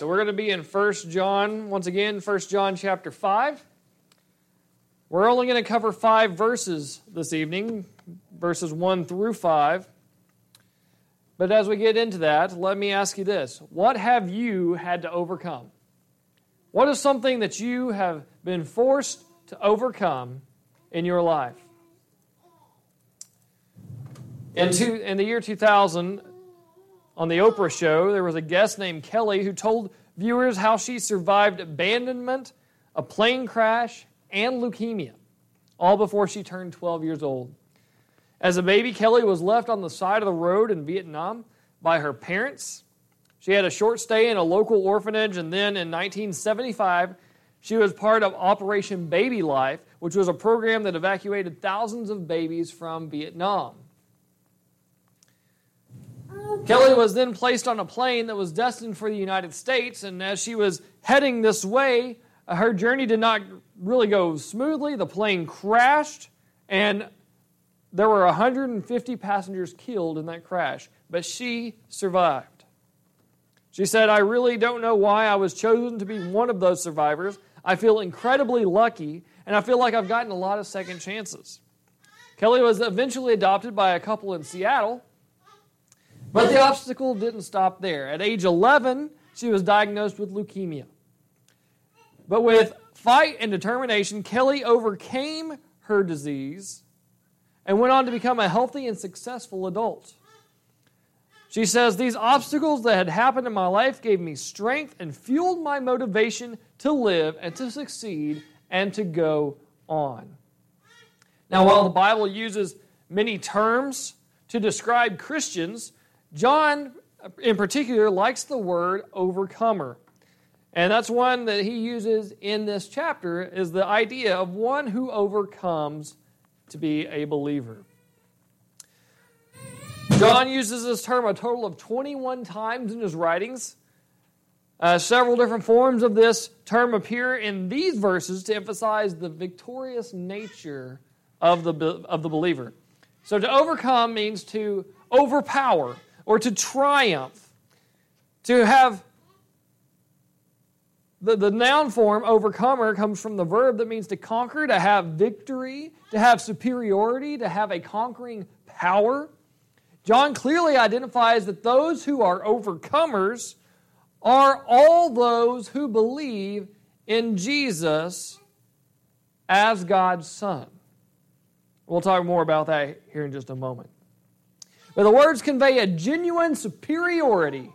So we're going to be in 1 John, once again, 1 John chapter 5. We're only going to cover five verses this evening, verses 1 through 5. But as we get into that, let me ask you this What have you had to overcome? What is something that you have been forced to overcome in your life? In, two, in the year 2000, on the Oprah show, there was a guest named Kelly who told viewers how she survived abandonment, a plane crash, and leukemia, all before she turned 12 years old. As a baby, Kelly was left on the side of the road in Vietnam by her parents. She had a short stay in a local orphanage, and then in 1975, she was part of Operation Babylift, which was a program that evacuated thousands of babies from Vietnam. Kelly was then placed on a plane that was destined for the United States, and as she was heading this way, uh, her journey did not really go smoothly. The plane crashed, and there were 150 passengers killed in that crash, but she survived. She said, I really don't know why I was chosen to be one of those survivors. I feel incredibly lucky, and I feel like I've gotten a lot of second chances. Kelly was eventually adopted by a couple in Seattle but the obstacle didn't stop there. At age 11, she was diagnosed with leukemia. But with fight and determination, Kelly overcame her disease and went on to become a healthy and successful adult. She says, These obstacles that had happened in my life gave me strength and fueled my motivation to live and to succeed and to go on. Now, while the Bible uses many terms to describe Christians, John, in particular, likes the word overcomer. And that's one that he uses in this chapter is the idea of one who overcomes to be a believer. John uses this term a total of 21 times in his writings. Uh, several different forms of this term appear in these verses to emphasize the victorious nature of the, of the believer. So to overcome means to overpower, or to triumph. To have the, the noun form, overcomer, comes from the verb that means to conquer, to have victory, to have superiority, to have a conquering power. John clearly identifies that those who are overcomers are all those who believe in Jesus as God's Son. We'll talk more about that here in just a moment. But the words convey a genuine superiority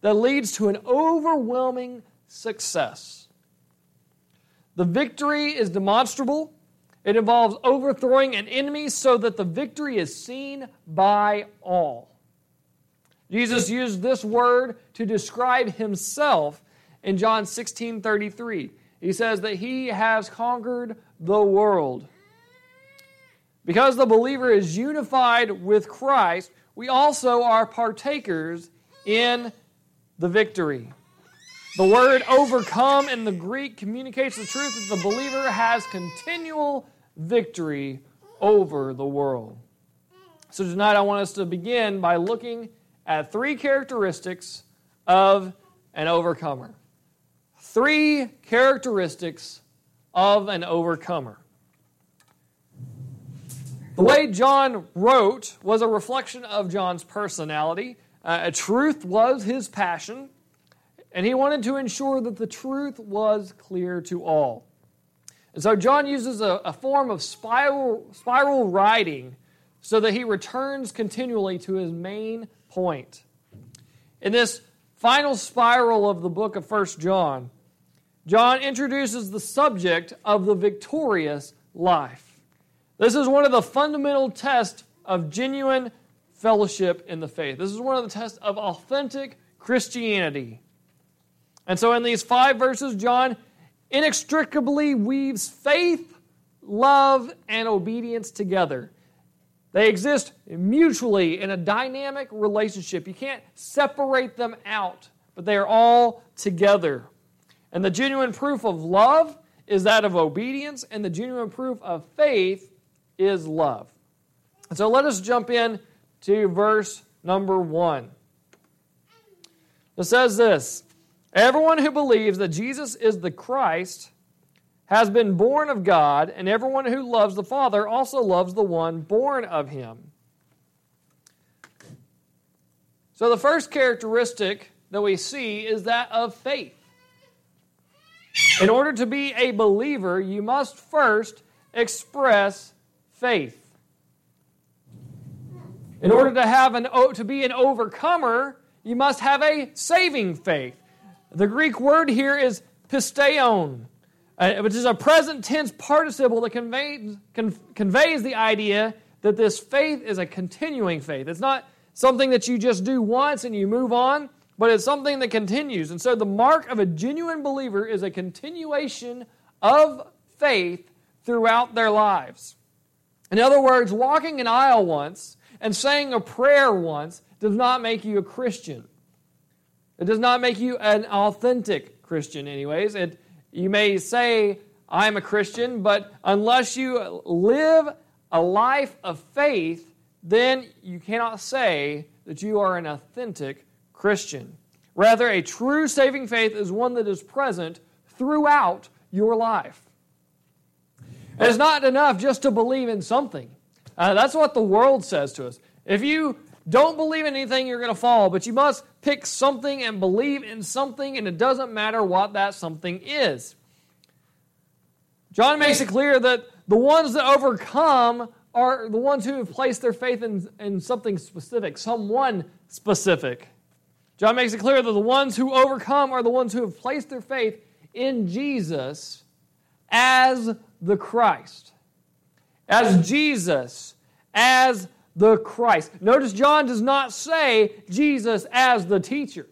that leads to an overwhelming success. The victory is demonstrable. It involves overthrowing an enemy so that the victory is seen by all. Jesus used this word to describe himself in John 16 33. He says that he has conquered the world. Because the believer is unified with Christ, we also are partakers in the victory. The word overcome in the Greek communicates the truth that the believer has continual victory over the world. So tonight I want us to begin by looking at three characteristics of an overcomer. Three characteristics of an overcomer. The way John wrote was a reflection of John's personality. Uh, truth was his passion, and he wanted to ensure that the truth was clear to all. And so John uses a, a form of spiral, spiral writing so that he returns continually to his main point. In this final spiral of the book of First John, John introduces the subject of the victorious life. This is one of the fundamental tests of genuine fellowship in the faith. This is one of the tests of authentic Christianity. And so, in these five verses, John inextricably weaves faith, love, and obedience together. They exist mutually in a dynamic relationship. You can't separate them out, but they are all together. And the genuine proof of love is that of obedience, and the genuine proof of faith is love. So let us jump in to verse number one. It says this Everyone who believes that Jesus is the Christ has been born of God, and everyone who loves the Father also loves the one born of him. So, the first characteristic that we see is that of faith. In order to be a believer, you must first express faith. In order to have an to be an overcomer, you must have a saving faith. The Greek word here is pisteon, uh, which is a present tense participle that conveys, con- conveys the idea that this faith is a continuing faith. It's not something that you just do once and you move on, but it's something that continues. And so the mark of a genuine believer is a continuation of faith throughout their lives. In other words, walking an aisle once and saying a prayer once does not make you a Christian. It does not make you an authentic Christian, anyways. It, you may say, I'm a Christian, but unless you live a life of faith, then you cannot say that you are an authentic Christian. Rather, a true saving faith is one that is present throughout your life. It's not enough just to believe in something. Uh, that's what the world says to us. If you don't believe in anything, you're going to fall, but you must pick something and believe in something, and it doesn't matter what that something is. John makes it clear that the ones that overcome are the ones who have placed their faith in, in something specific, someone specific. John makes it clear that the ones who overcome are the ones who have placed their faith in Jesus as the Christ. As Jesus, as the Christ. Notice John does not say Jesus as the teacher.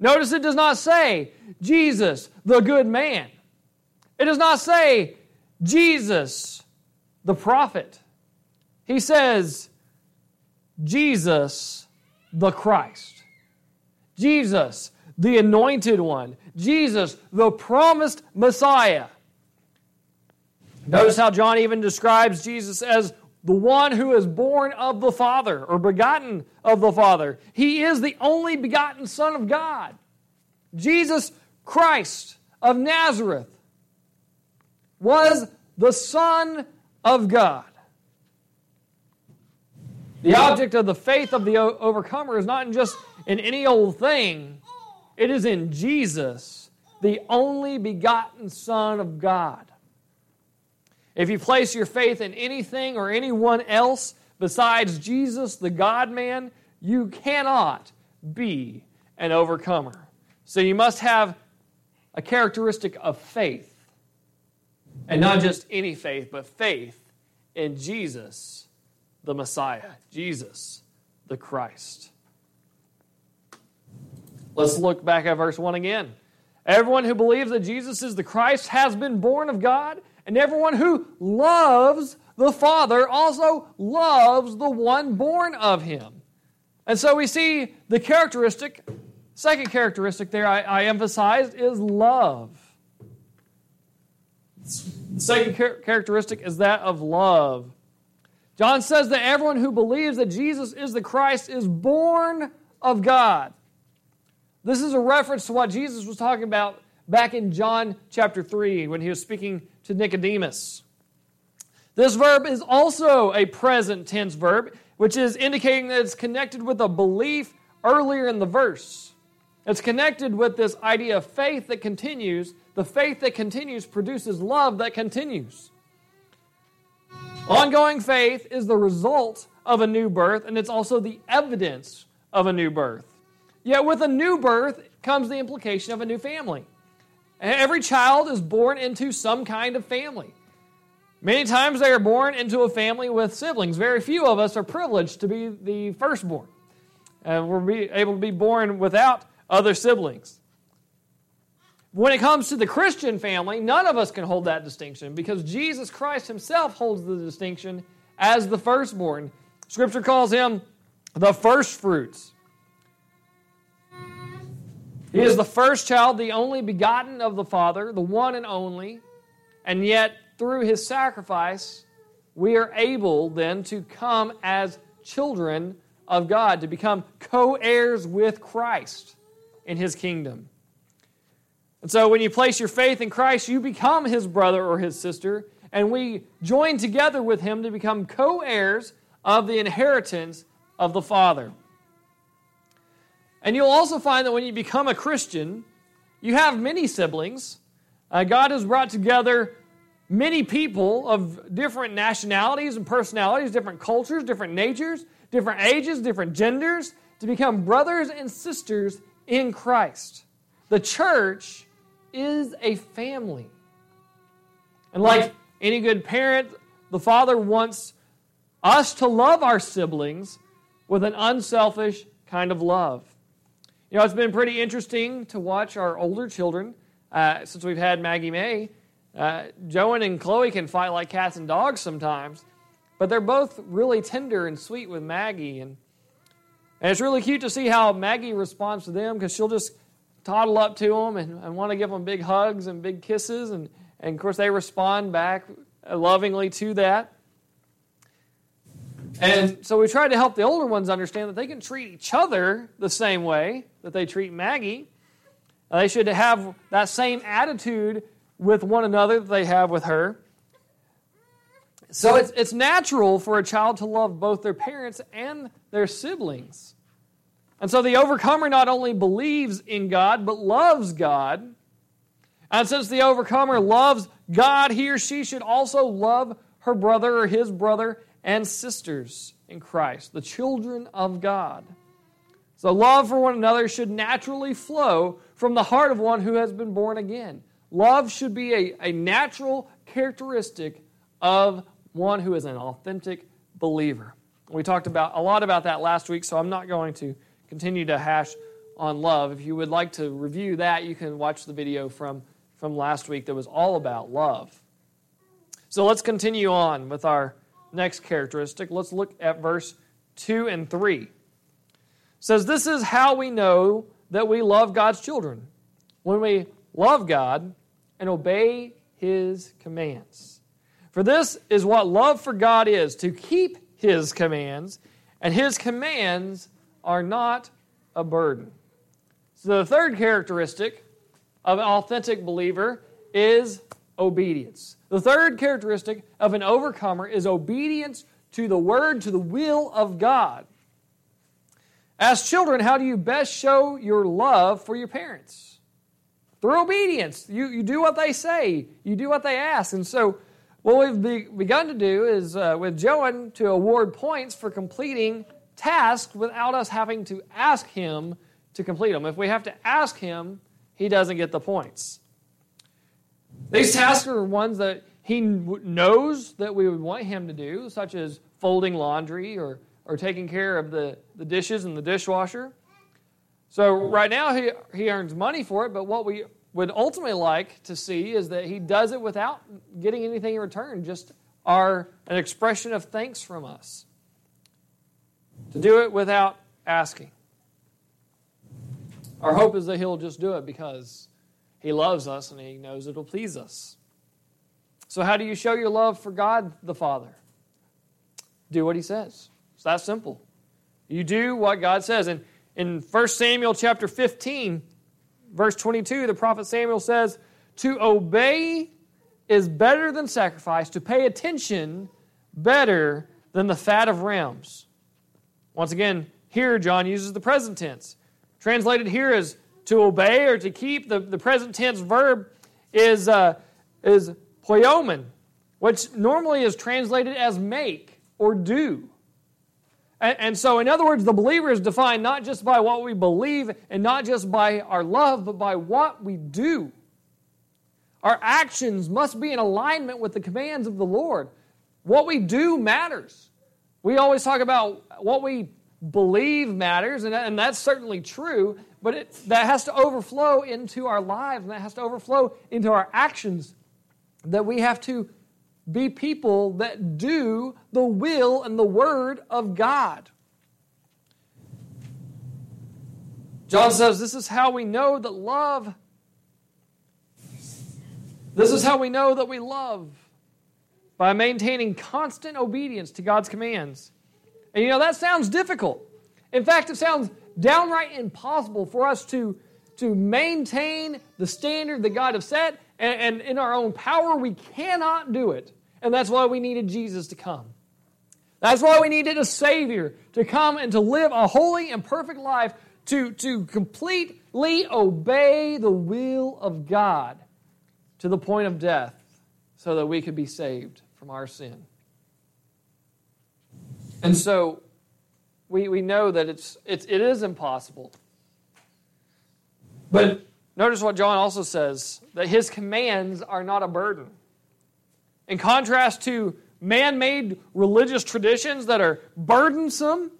Notice it does not say Jesus, the good man. It does not say Jesus, the prophet. He says Jesus, the Christ. Jesus, the anointed one. Jesus, the promised Messiah. Notice how John even describes Jesus as the one who is born of the Father or begotten of the Father. He is the only begotten Son of God. Jesus Christ of Nazareth was the Son of God. The object of the faith of the overcomer is not just in any old thing, it is in Jesus, the only begotten Son of God. If you place your faith in anything or anyone else besides Jesus, the God man, you cannot be an overcomer. So you must have a characteristic of faith. And not just any faith, but faith in Jesus, the Messiah, Jesus, the Christ. Let's look back at verse 1 again. Everyone who believes that Jesus is the Christ has been born of God and everyone who loves the Father also loves the one born of him. And so we see the characteristic, second characteristic there I, I emphasized is love. The second char- characteristic is that of love. John says that everyone who believes that Jesus is the Christ is born of God. This is a reference to what Jesus was talking about back in John chapter 3 when he was speaking to Nicodemus. This verb is also a present tense verb, which is indicating that it's connected with a belief earlier in the verse. It's connected with this idea of faith that continues. The faith that continues produces love that continues. Ongoing faith is the result of a new birth, and it's also the evidence of a new birth. Yet, with a new birth comes the implication of a new family. Every child is born into some kind of family. Many times they are born into a family with siblings. Very few of us are privileged to be the firstborn. And we're able to be born without other siblings. When it comes to the Christian family, none of us can hold that distinction because Jesus Christ himself holds the distinction as the firstborn. Scripture calls him the firstfruits. He is the first child, the only begotten of the Father, the one and only. And yet, through his sacrifice, we are able then to come as children of God, to become co heirs with Christ. in his kingdom. And so when you place your faith in Christ, you become his brother or his sister, and we join together with him to become co heirs of the inheritance of the Father. And you'll also find that when you become a Christian, you have many siblings. Uh, God has brought together many people of different nationalities and personalities, different cultures, different natures, different ages, different genders, to become brothers and sisters in Christ. The church is a family. And like any good parent, the father wants us to love our siblings with an unselfish kind of love. You know, it's been pretty interesting to watch our older children uh, since we've had Maggie May. Uh, Joan and Chloe can fight like cats and dogs sometimes, but they're both really tender and sweet with Maggie. And, and it's really cute to see how Maggie responds to them because she'll just toddle up to them and, and want to give them big hugs and big kisses. And, and of course, they respond back lovingly to that. And so we tried to help the older ones understand that they can treat each other the same way that they treat Maggie. They should have that same attitude with one another that they have with her. So it's, it's natural for a child to love both their parents and their siblings. And so the overcomer not only believes in God, but loves God. And since the overcomer loves God, he or she should also love her brother or his brother and sisters in Christ, the children of God. So love for one another should naturally flow from the heart of one who has been born again. Love should be a, a natural characteristic of one who is an authentic believer. We talked about a lot about that last week, so I'm not going to continue to hash on love. If you would like to review that, you can watch the video from, from last week that was all about love. So let's continue on with our next characteristic. Let's look at verse 2 and 3. It says, This is how we know that we love God's children. When we love God and obey His commands. For this is what love for God is to keep His commands, and His commands are not a burden. So, the third characteristic of an authentic believer is obedience. The third characteristic of an overcomer is obedience to the word, to the will of God. As children, how do you best show your love for your parents? Through obedience. You, you do what they say, you do what they ask. And so, what we've be, begun to do is uh, with Joan to award points for completing tasks without us having to ask him to complete them. If we have to ask him, he doesn't get the points. These tasks are ones that he knows that we would want him to do, such as folding laundry or, or taking care of the, the dishes in the dishwasher. So right now he, he earns money for it, but what we would ultimately like to see is that he does it without getting anything in return, just our an expression of thanks from us to do it without asking. Our hope is that He'll just do it because He loves us and He knows it'll please us. So, how do you show your love for God the Father? Do what He says. It's that simple. You do what God says. And in 1 Samuel chapter 15, verse 22, the prophet Samuel says, To obey is better than sacrifice, to pay attention better than the fat of rams. Once again, here John uses the present tense. Translated here as to obey or to keep. The, the present tense verb is, uh, is poimen, which normally is translated as make or do. And, and so, in other words, the believer is defined not just by what we believe and not just by our love, but by what we do. Our actions must be in alignment with the commands of the Lord. What we do matters. We always talk about what we believe matters, and, and that's certainly true, but it, that has to overflow into our lives, and that has to overflow into our actions. That we have to be people that do the will and the word of God. John says, This is how we know that love. This is how we know that we love by maintaining constant obedience to God's commands. And you know, that sounds difficult. In fact, it sounds downright impossible for us to to maintain the standard that God has set, and, and in our own power, we cannot do it. And that's why we needed Jesus to come. That's why we needed a Savior to come and to live a holy and perfect life, to, to completely obey the will of God to the point of death, so that we could be saved from our sin. And so we, we know that it's, it's, it is impossible. But notice what John also says that his commands are not a burden. In contrast to man made religious traditions that are burdensome,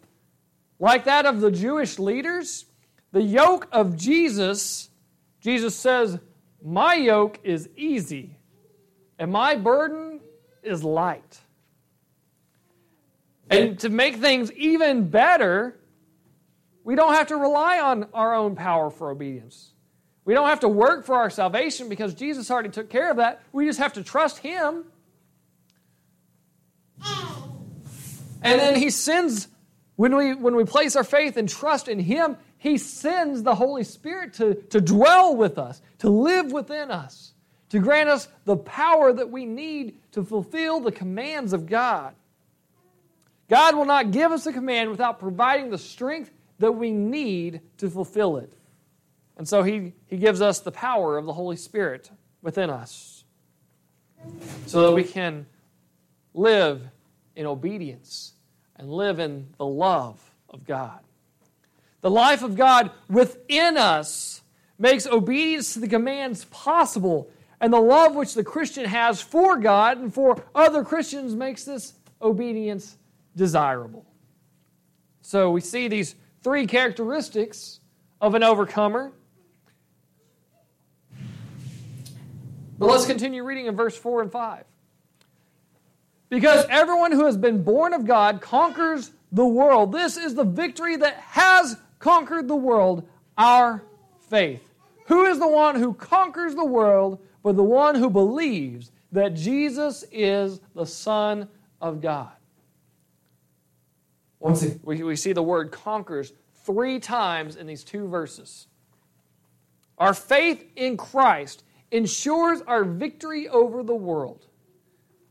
like that of the Jewish leaders, the yoke of Jesus, Jesus says, My yoke is easy and my burden is light. And to make things even better, we don't have to rely on our own power for obedience. We don't have to work for our salvation because Jesus already took care of that. We just have to trust Him. And then He sends, when we, when we place our faith and trust in Him, He sends the Holy Spirit to, to dwell with us, to live within us, to grant us the power that we need to fulfill the commands of God. God will not give us a command without providing the strength that we need to fulfill it. And so he, he gives us the power of the Holy Spirit within us so that we can live in obedience and live in the love of God. The life of God within us makes obedience to the commands possible, and the love which the Christian has for God and for other Christians makes this obedience desirable. So we see these three characteristics of an overcomer But let's continue reading in verse 4 and 5. Because everyone who has been born of God conquers the world. This is the victory that has conquered the world, our faith. Who is the one who conquers the world but the one who believes that Jesus is the Son of God? We, we see the word conquers three times in these two verses. Our faith in Christ ensures our victory over the world.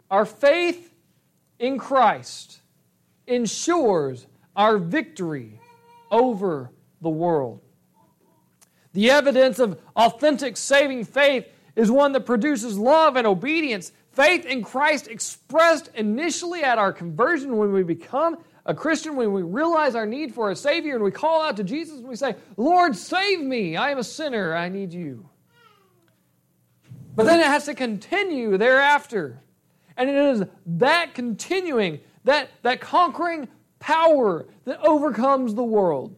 Our faith in Christ ensures our victory over the world. The evidence of authentic saving faith is one that produces love and obedience. Faith in Christ expressed initially at our conversion when we become a Christian, when we realize our need for a Savior and we call out to Jesus and we say, Lord, save me. I am a sinner. I need you. But then it has to continue thereafter. And it is that continuing, that, that conquering power that overcomes the world.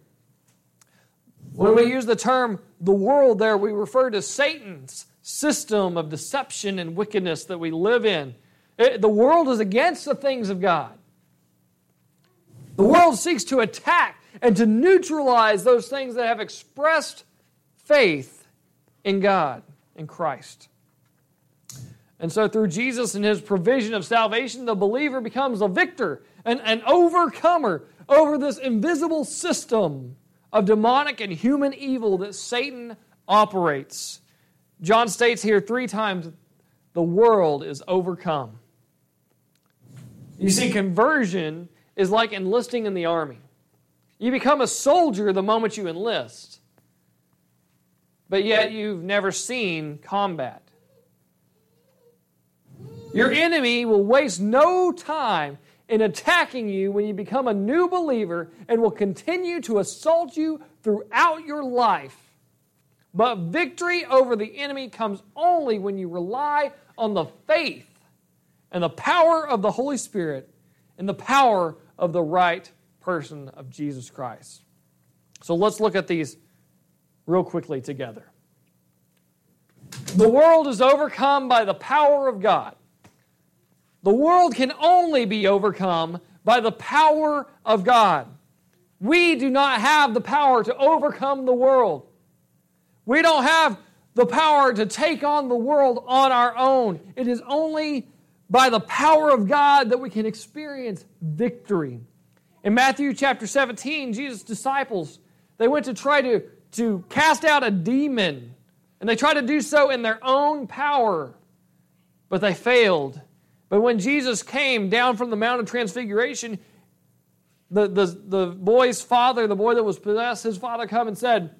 When we use the term the world there, we refer to Satan's system of deception and wickedness that we live in. It, the world is against the things of God. The world seeks to attack and to neutralize those things that have expressed faith in God, in Christ. And so, through Jesus and his provision of salvation, the believer becomes a victor, an, an overcomer over this invisible system of demonic and human evil that Satan operates. John states here three times the world is overcome. You see, conversion is like enlisting in the army. You become a soldier the moment you enlist, but yet you've never seen combat. Your enemy will waste no time in attacking you when you become a new believer and will continue to assault you throughout your life. But victory over the enemy comes only when you rely on the faith and the power of the Holy Spirit and the power of the right person of Jesus Christ. So let's look at these real quickly together. The world is overcome by the power of God. The world can only be overcome by the power of God. We do not have the power to overcome the world. We don't have the power to take on the world on our own. It is only by the power of God that we can experience victory. In Matthew chapter 17, Jesus' disciples, they went to try to, to cast out a demon, and they tried to do so in their own power, but they failed. But when Jesus came down from the Mount of Transfiguration, the, the, the boy's father, the boy that was possessed, his father come and said,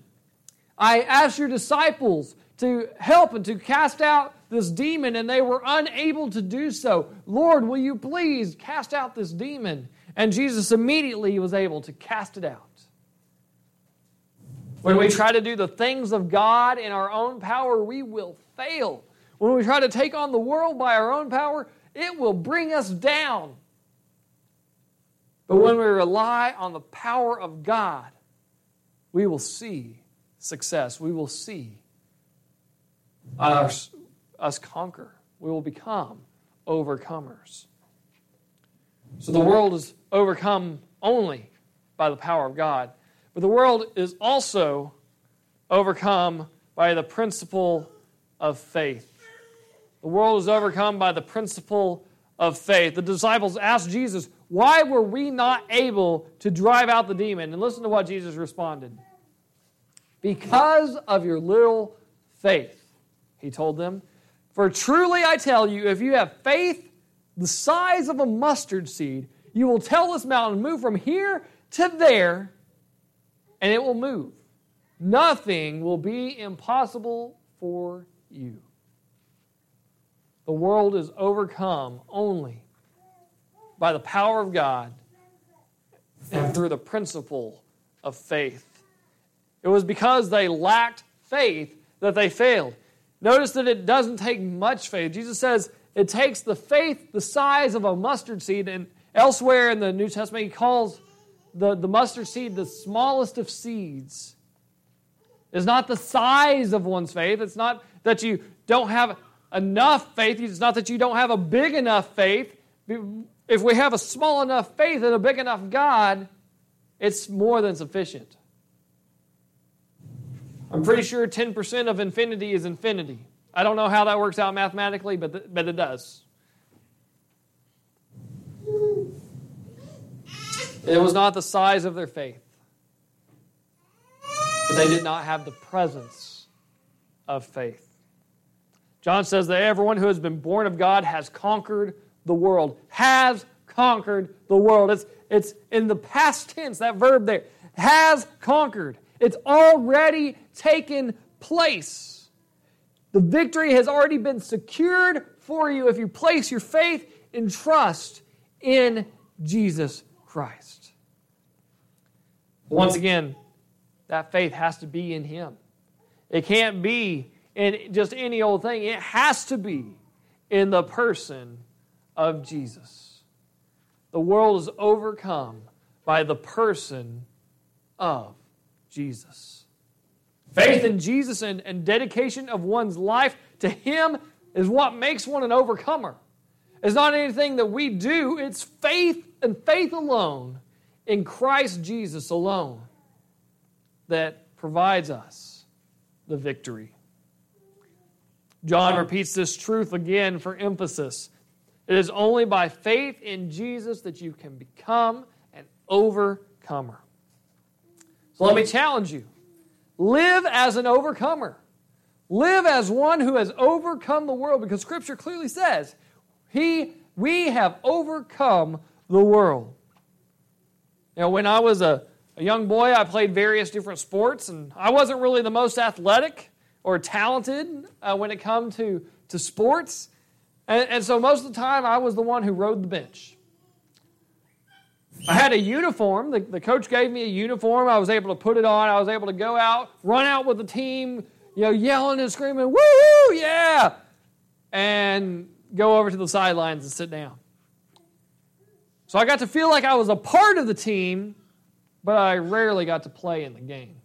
I asked your disciples to help and to cast out this demon, and they were unable to do so. Lord, will you please cast out this demon? And Jesus immediately was able to cast it out. When we try to do the things of God in our own power, we will fail. When we try to take on the world by our own power, it will bring us down. But when we rely on the power of God, we will see success. We will see us, us conquer. We will become overcomers. So the world is overcome only by the power of God. But the world is also overcome by the principle of faith. The world is overcome by the principle of faith. The disciples asked Jesus, Why were we not able to drive out the demon? And listen to what Jesus responded Because of your little faith, he told them. For truly I tell you, if you have faith the size of a mustard seed, you will tell this mountain, Move from here to there, and it will move. Nothing will be impossible for you. The world is overcome only by the power of God and through the principle of faith. It was because they lacked faith that they failed. Notice that it doesn't take much faith. Jesus says it takes the faith the size of a mustard seed, and elsewhere in the New Testament, he calls the, the mustard seed the smallest of seeds. It's not the size of one's faith. It's not that you don't have enough faith. It's not that you don't have a big enough faith. If we have a small enough faith and a big enough God, it's more than sufficient. I'm pretty sure 10% of infinity is infinity. I don't know how that works out mathematically, but, th- but it does. It was not the size of their faith, but they did not have the presence of faith. John says that everyone who has been born of God has conquered the world. Has conquered the world. It's, it's in the past tense, that verb there. Has conquered. It's already taken place. The victory has already been secured for you if you place your faith and trust in Jesus Christ. Once again, that faith has to be in Him. It can't be in just any old thing, it has to be in the person of Jesus. The world is overcome by the person of Jesus. Faith in Jesus and, and dedication of one's life to Him is what makes one an overcomer. It's not anything that we do, it's faith and faith alone in Christ Jesus alone that provides us the victory. John repeats this truth again for emphasis. It is only by faith in Jesus that you can become an overcomer. So let me challenge you live as an overcomer. Live as one who has overcome the world because Scripture clearly says he, we have overcome the world. Now, when I was a, a young boy, I played various different sports, and I wasn't really the most athletic or talented uh, when it come to, to sports. And, and so most of the time, I was the one who rode the bench. I had a uniform. The, the coach gave me a uniform. I was able to put it on. I was able to go out, run out with the team, you know, yelling and screaming, woo, yeah, and go over to the sidelines and sit down. So I got to feel like I was a part of the team, but I rarely got to play in the game.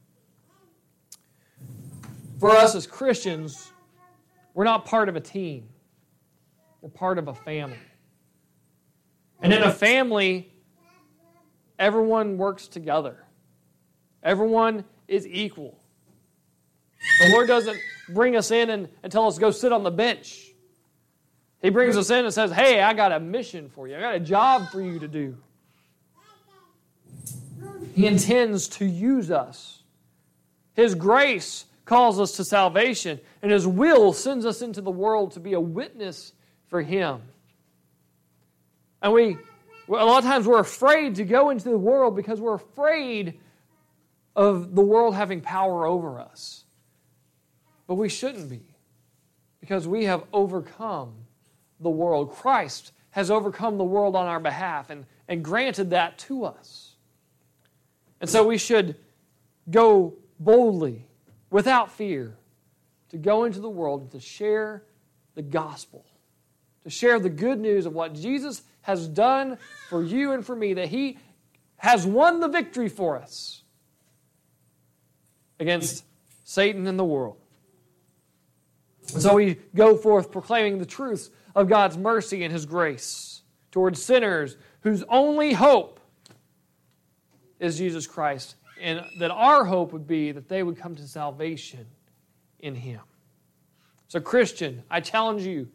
For us as Christians, we're not part of a team, we're part of a family. And in a family, everyone works together, everyone is equal. The Lord doesn't bring us in and, and tell us to go sit on the bench. He brings us in and says, Hey, I got a mission for you, I got a job for you to do. He intends to use us. His grace calls us to salvation, and His will sends us into the world to be a witness for Him. And we, a lot of times, we're afraid to go into the world because we're afraid of the world having power over us. But we shouldn't be because we have overcome the world. Christ has overcome the world on our behalf and, and granted that to us. And so we should go boldly, without fear, to go into the world to share the gospel, to share the good news of what Jesus has done for you and for me, that He has won the victory for us against Satan and the world. And so we go forth proclaiming the truths of God's mercy and His grace towards sinners whose only hope is Jesus Christ. And that our hope would be that they would come to salvation in Him. So, Christian, I challenge you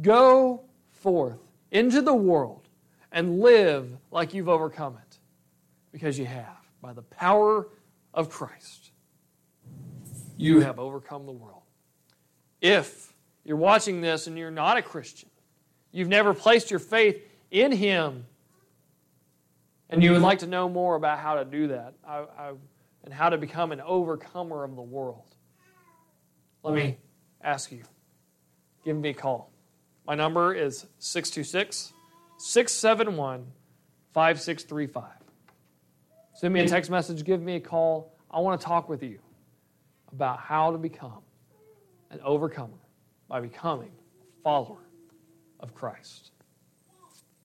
go forth into the world and live like you've overcome it because you have by the power of Christ. You have overcome the world. If you're watching this and you're not a Christian, you've never placed your faith in Him, and you would like to know more about how to do that I, I, and how to become an overcomer of the world, let me ask you give me a call. My number is 626 671 5635. Send me a text message, give me a call. I want to talk with you about how to become an overcomer by becoming a follower of Christ.